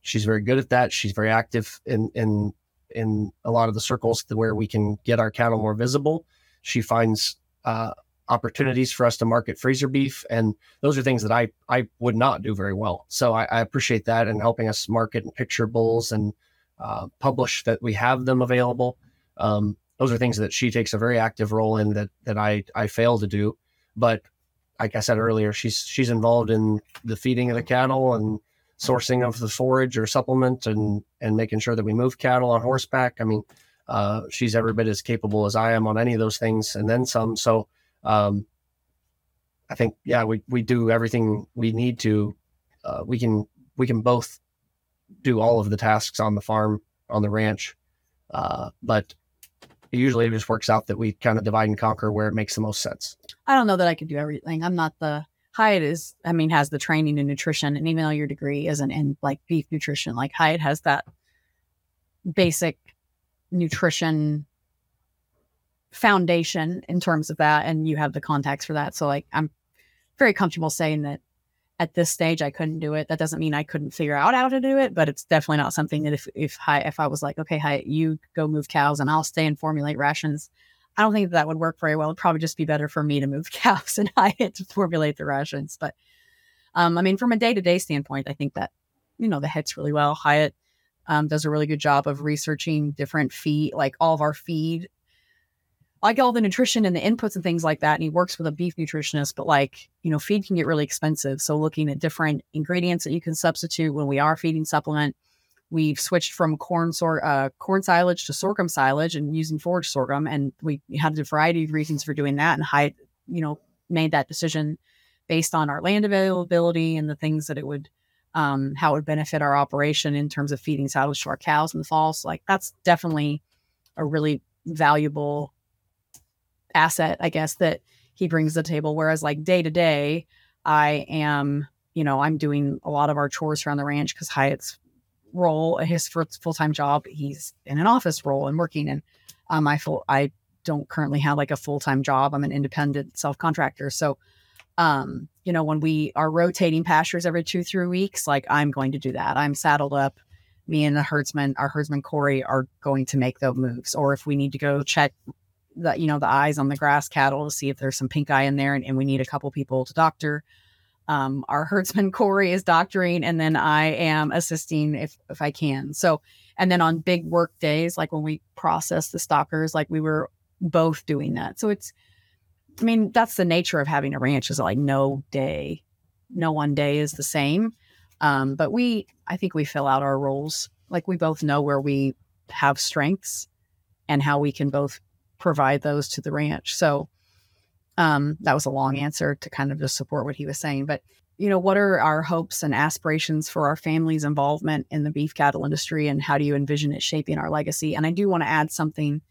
she's very good at that. She's very active in in in a lot of the circles where we can get our cattle more visible. She finds uh, opportunities for us to market freezer beef. And those are things that I, I would not do very well. So I, I appreciate that and helping us market and picture bulls and uh, publish that we have them available. Um, those are things that she takes a very active role in that, that I, I fail to do. But like I said earlier, she's, she's involved in the feeding of the cattle and sourcing of the forage or supplement and, and making sure that we move cattle on horseback. I mean, uh, she's every bit as capable as I am on any of those things and then some. So um, I think yeah, we we do everything we need to. Uh, we can we can both do all of the tasks on the farm on the ranch, uh, but usually it just works out that we kind of divide and conquer where it makes the most sense. I don't know that I could do everything. I'm not the Hyatt is. I mean, has the training in nutrition, and even though your degree isn't in like beef nutrition, like Hyatt has that basic nutrition foundation in terms of that and you have the contacts for that so like i'm very comfortable saying that at this stage I couldn't do it. That doesn't mean I couldn't figure out how to do it, but it's definitely not something that if if I if I was like, okay, Hyatt, you go move cows and I'll stay and formulate rations. I don't think that, that would work very well. It'd probably just be better for me to move cows and I to formulate the rations. But um, I mean, from a day to day standpoint, I think that you know the head's really well. Hyatt um, does a really good job of researching different feed, like all of our feed like all the nutrition and the inputs and things like that. And he works with a beef nutritionist, but like, you know, feed can get really expensive. So looking at different ingredients that you can substitute when we are feeding supplement, we've switched from corn sor- uh, corn silage to sorghum silage and using forage sorghum. And we had a variety of reasons for doing that and Hyatt, you know, made that decision based on our land availability and the things that it would, um, how it would benefit our operation in terms of feeding silage to our cows in the fall. So like that's definitely a really valuable asset, I guess, that he brings to the table. Whereas like day to day, I am, you know, I'm doing a lot of our chores around the ranch because Hyatt's role, his full time job, he's in an office role and working. And um, I full, I don't currently have like a full time job. I'm an independent self contractor. So, um, you know, when we are rotating pastures every two, three weeks, like I'm going to do that. I'm saddled up. Me and the herdsman, our herdsman Corey, are going to make those moves. Or if we need to go check the you know the eyes on the grass cattle to see if there's some pink eye in there, and, and we need a couple people to doctor. Um, our herdsman Corey is doctoring, and then I am assisting if if I can. So, and then on big work days, like when we process the stockers, like we were both doing that. So it's, I mean, that's the nature of having a ranch. Is like no day, no one day is the same. Um, but we, I think we fill out our roles. Like we both know where we have strengths and how we can both provide those to the ranch. So um, that was a long answer to kind of just support what he was saying. But you know, what are our hopes and aspirations for our family's involvement in the beef cattle industry, and how do you envision it shaping our legacy? And I do want to add something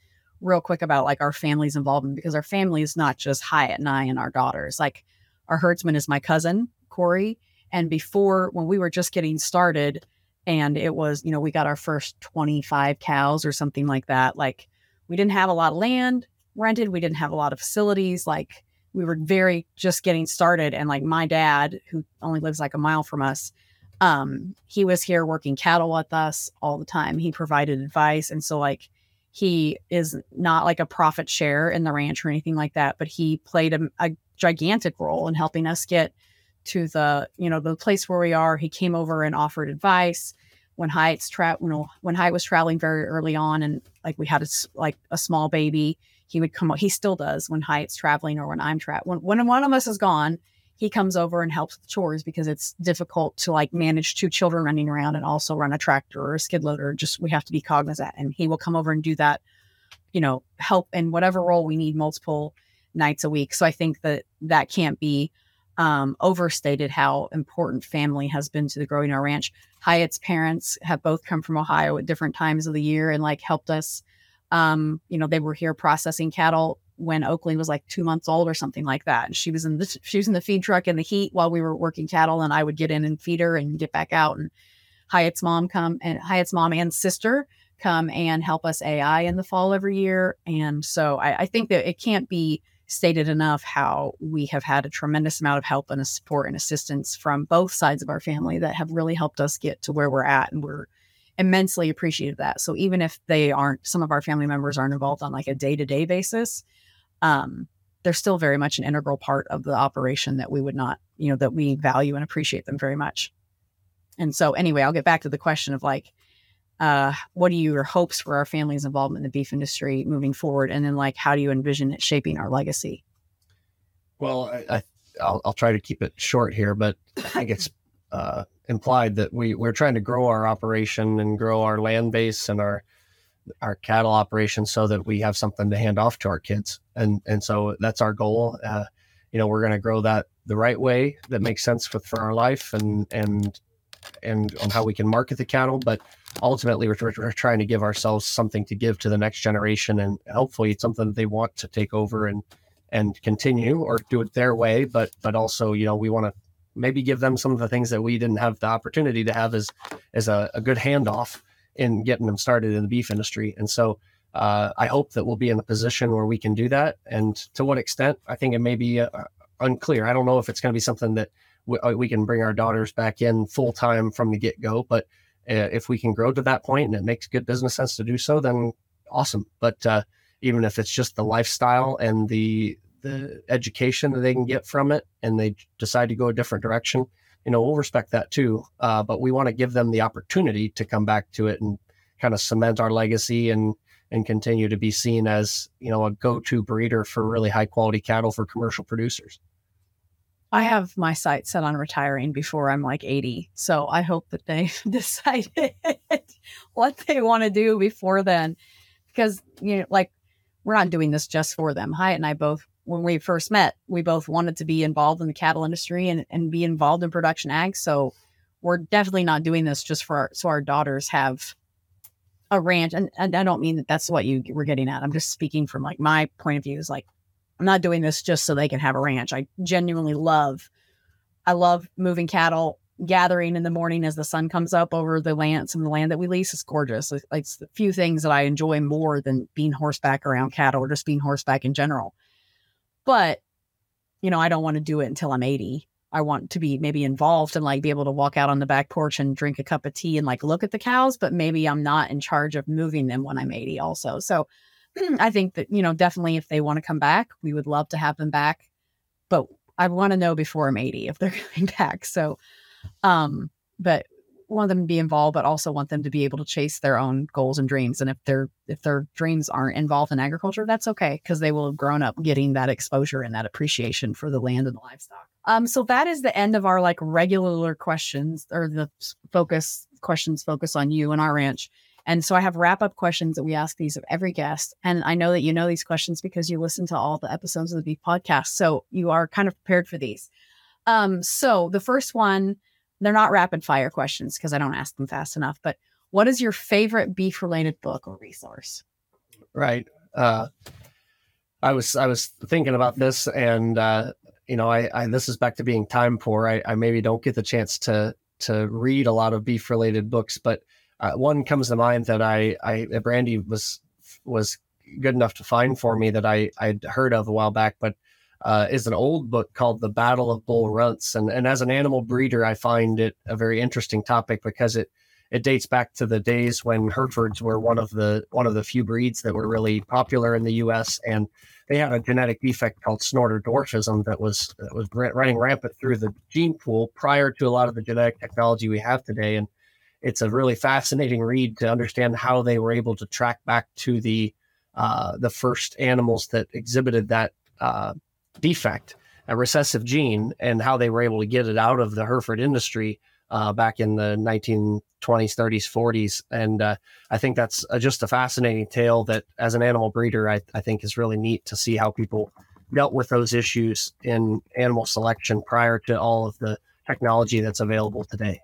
real quick about like our family's involvement because our family is not just Hyatt and I and our daughters. Like our herdsman is my cousin Corey, and before when we were just getting started, and it was you know we got our first twenty five cows or something like that, like we didn't have a lot of land rented. We didn't have a lot of facilities. Like we were very just getting started. And like my dad, who only lives like a mile from us, um, he was here working cattle with us all the time. He provided advice. And so like he is not like a profit share in the ranch or anything like that, but he played a, a gigantic role in helping us get to the, you know, the place where we are. He came over and offered advice when Hyatt's tra- know, when Hyatt was traveling very early on, and like we had a, like a small baby, he would come. He still does when Hyatt's traveling or when I'm traveling. When, when one of us is gone, he comes over and helps with chores because it's difficult to like manage two children running around and also run a tractor or a skid loader. Just we have to be cognizant, and he will come over and do that. You know, help in whatever role we need multiple nights a week. So I think that that can't be um, overstated how important family has been to the growing our ranch. Hyatt's parents have both come from Ohio at different times of the year and like helped us. Um, you know, they were here processing cattle when Oakley was like two months old or something like that. And she was in the she was in the feed truck in the heat while we were working cattle, and I would get in and feed her and get back out. And Hyatt's mom come and Hyatt's mom and sister come and help us AI in the fall every year. And so I, I think that it can't be stated enough how we have had a tremendous amount of help and support and assistance from both sides of our family that have really helped us get to where we're at and we're immensely appreciative of that. So even if they aren't some of our family members aren't involved on like a day-to-day basis um, they're still very much an integral part of the operation that we would not you know that we value and appreciate them very much. And so anyway i'll get back to the question of like uh, what are your hopes for our family's involvement in the beef industry moving forward? And then, like, how do you envision it shaping our legacy? Well, I, will I'll try to keep it short here, but I think it's uh, implied that we we're trying to grow our operation and grow our land base and our our cattle operation so that we have something to hand off to our kids, and and so that's our goal. Uh, you know, we're going to grow that the right way that makes sense for, for our life and and and on how we can market the cattle. But ultimately, we're, we're, trying to give ourselves something to give to the next generation, and hopefully, it's something that they want to take over and and continue or do it their way. But but also, you know, we want to maybe give them some of the things that we didn't have the opportunity to have as as a, a good handoff in getting them started in the beef industry. And so. Uh, I hope that we'll be in a position where we can do that. And to what extent, I think it may be uh, unclear. I don't know if it's going to be something that we, uh, we can bring our daughters back in full time from the get go. But uh, if we can grow to that point and it makes good business sense to do so, then awesome. But uh, even if it's just the lifestyle and the the education that they can get from it, and they decide to go a different direction, you know, we'll respect that too. Uh, but we want to give them the opportunity to come back to it and kind of cement our legacy and and continue to be seen as you know a go-to breeder for really high quality cattle for commercial producers. I have my sights set on retiring before I'm like 80. So I hope that they've decided what they want to do before then. Because, you know, like we're not doing this just for them. Hyatt and I both, when we first met, we both wanted to be involved in the cattle industry and, and be involved in production ag. So we're definitely not doing this just for our, so our daughters have a ranch. And, and I don't mean that that's what you were getting at. I'm just speaking from like my point of view is like, I'm not doing this just so they can have a ranch. I genuinely love, I love moving cattle, gathering in the morning as the sun comes up over the land. Some of the land that we lease is gorgeous. It's, it's the few things that I enjoy more than being horseback around cattle or just being horseback in general. But, you know, I don't want to do it until I'm 80. I want to be maybe involved and like be able to walk out on the back porch and drink a cup of tea and like look at the cows, but maybe I'm not in charge of moving them when I'm 80 also. So I think that, you know, definitely if they want to come back, we would love to have them back. But I want to know before I'm 80 if they're coming back. So, um, but want them to be involved, but also want them to be able to chase their own goals and dreams. And if their if their dreams aren't involved in agriculture, that's okay because they will have grown up getting that exposure and that appreciation for the land and the livestock. Um, so that is the end of our like regular questions or the focus questions focus on you and our ranch. And so I have wrap up questions that we ask these of every guest. And I know that you know these questions because you listen to all the episodes of the Beef podcast. So you are kind of prepared for these. Um, so the first one, they're not rapid fire questions because I don't ask them fast enough, but what is your favorite beef related book or resource? Right. Uh, I was I was thinking about this, and uh, you know, I, I, this is back to being time poor. I, I maybe don't get the chance to to read a lot of beef related books, but uh, one comes to mind that I, I Brandi was was good enough to find for me that I I'd heard of a while back, but uh, is an old book called The Battle of Bull Runts, and and as an animal breeder, I find it a very interesting topic because it it dates back to the days when Herefords were one of the one of the few breeds that were really popular in the U.S. and they had a genetic defect called snorter dwarfism that was that was running rampant through the gene pool prior to a lot of the genetic technology we have today, and it's a really fascinating read to understand how they were able to track back to the uh, the first animals that exhibited that uh, defect, a recessive gene, and how they were able to get it out of the Hereford industry uh, back in the 1920s, 30s, 40s. And uh, I think that's just a fascinating tale that, as an animal breeder, I, I think is really neat to see how people dealt with those issues in animal selection prior to all of the technology that's available today.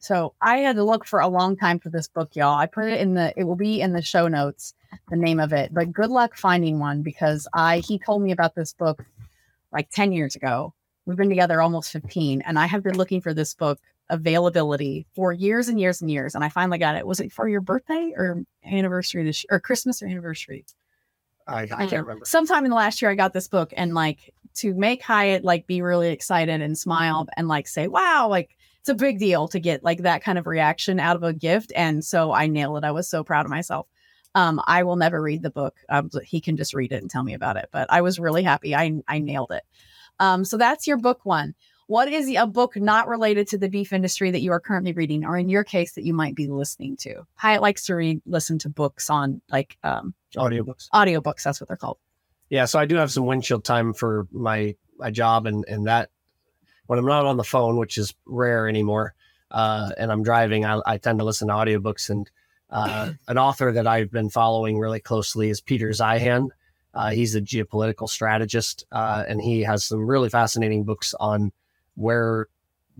So I had to look for a long time for this book, y'all. I put it in the it will be in the show notes, the name of it. But good luck finding one because I he told me about this book like 10 years ago. We've been together almost 15 and I have been looking for this book availability for years and years and years and I finally got it. Was it for your birthday or anniversary this or Christmas or anniversary? I, I can't uh, remember. Sometime in the last year I got this book and like to make Hyatt like be really excited and smile and like say, "Wow, like it's a big deal to get like that kind of reaction out of a gift. And so I nailed it. I was so proud of myself. Um, I will never read the book. Um, he can just read it and tell me about it. But I was really happy. I I nailed it. Um, so that's your book one. What is a book not related to the beef industry that you are currently reading, or in your case, that you might be listening to? Hyatt likes to read, listen to books on like um, audiobooks. Audiobooks, that's what they're called. Yeah, so I do have some windshield time for my my job, and and that when I'm not on the phone, which is rare anymore, uh, and I'm driving, I, I, tend to listen to audiobooks. And uh, an author that I've been following really closely is Peter Zeihan. Uh, he's a geopolitical strategist, uh, and he has some really fascinating books on where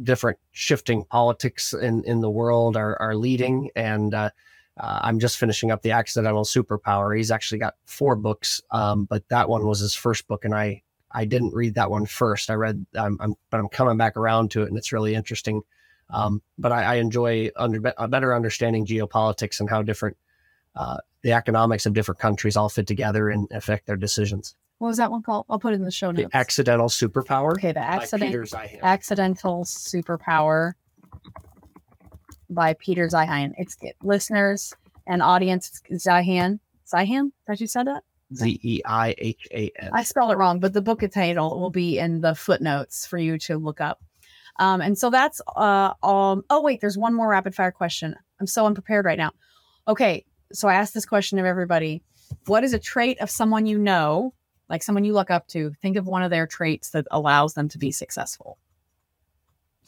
different shifting politics in, in the world are, are leading. And uh, uh, I'm just finishing up The Accidental Superpower. He's actually got four books, um, but that one was his first book, and I I didn't read that one first. I read, I'm, I'm but I'm coming back around to it, and it's really interesting. Um, but I, I enjoy under, a better understanding geopolitics and how different uh, the economics of different countries all fit together and affect their decisions. What was that one called? I'll put it in the show The notes. Accidental Superpower okay, the accident accidental superpower by Peter Zeihan. It's listeners and audience Zeihan. Zeihan? That you said that? Z E I H A N. I spelled it wrong, but the book title will be in the footnotes for you to look up. Um, and so that's uh um oh wait, there's one more rapid fire question. I'm so unprepared right now. Okay, so I asked this question of everybody. What is a trait of someone you know, like someone you look up to? Think of one of their traits that allows them to be successful.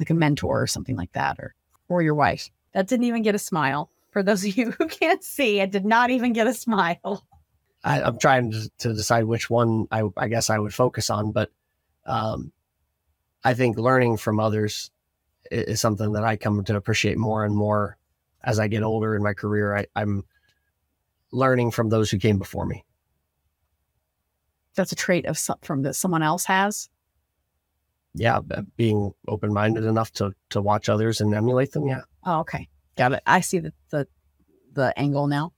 Like a mentor or something like that, or or your wife. That didn't even get a smile. For those of you who can't see, it did not even get a smile. I, I'm trying to, to decide which one I, I guess I would focus on, but um, I think learning from others i- is, something that I come to appreciate more and more as I get older in my career. I, I'm learning from those who came before me. That's a trait of some, from that someone else has. Yeah, being open minded enough to to watch others and emulate them. Yeah. Oh, okay. Got it. I see the, the the angle now.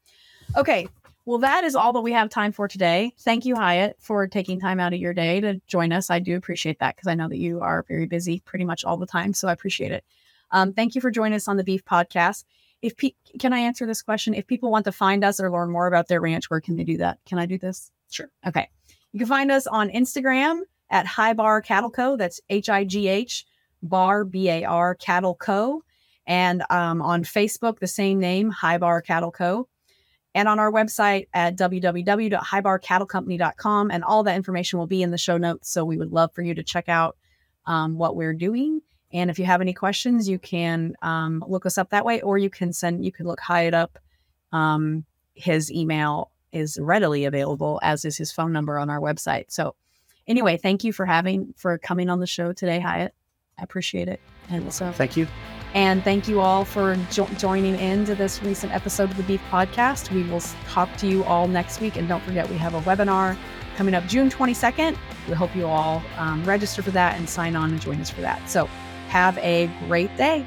Okay. Well, that is all that we have time for today. Thank you, Hyatt, for taking time out of your day to join us. I do appreciate that because I know that you are very busy pretty much all the time. So I appreciate it. Um, thank you for joining us on the Beef Podcast. If pe- can I answer this question? If people want to find us or learn more about their ranch, where can they do that? Can I do this? Sure. Okay. You can find us on Instagram at High Bar Cattle Co. That's H I G H Bar B A R Cattle Co. And um, on Facebook, the same name, High Bar Cattle Co. And on our website at www.highbarcattlecompany.com. And all that information will be in the show notes. So we would love for you to check out um, what we're doing. And if you have any questions, you can um, look us up that way, or you can send, you can look Hyatt up. Um, his email is readily available, as is his phone number on our website. So, anyway, thank you for having for coming on the show today, Hyatt. I appreciate it. And so, Thank you. And thank you all for jo- joining in to this recent episode of the Beef Podcast. We will talk to you all next week. And don't forget, we have a webinar coming up June 22nd. We hope you all um, register for that and sign on and join us for that. So, have a great day.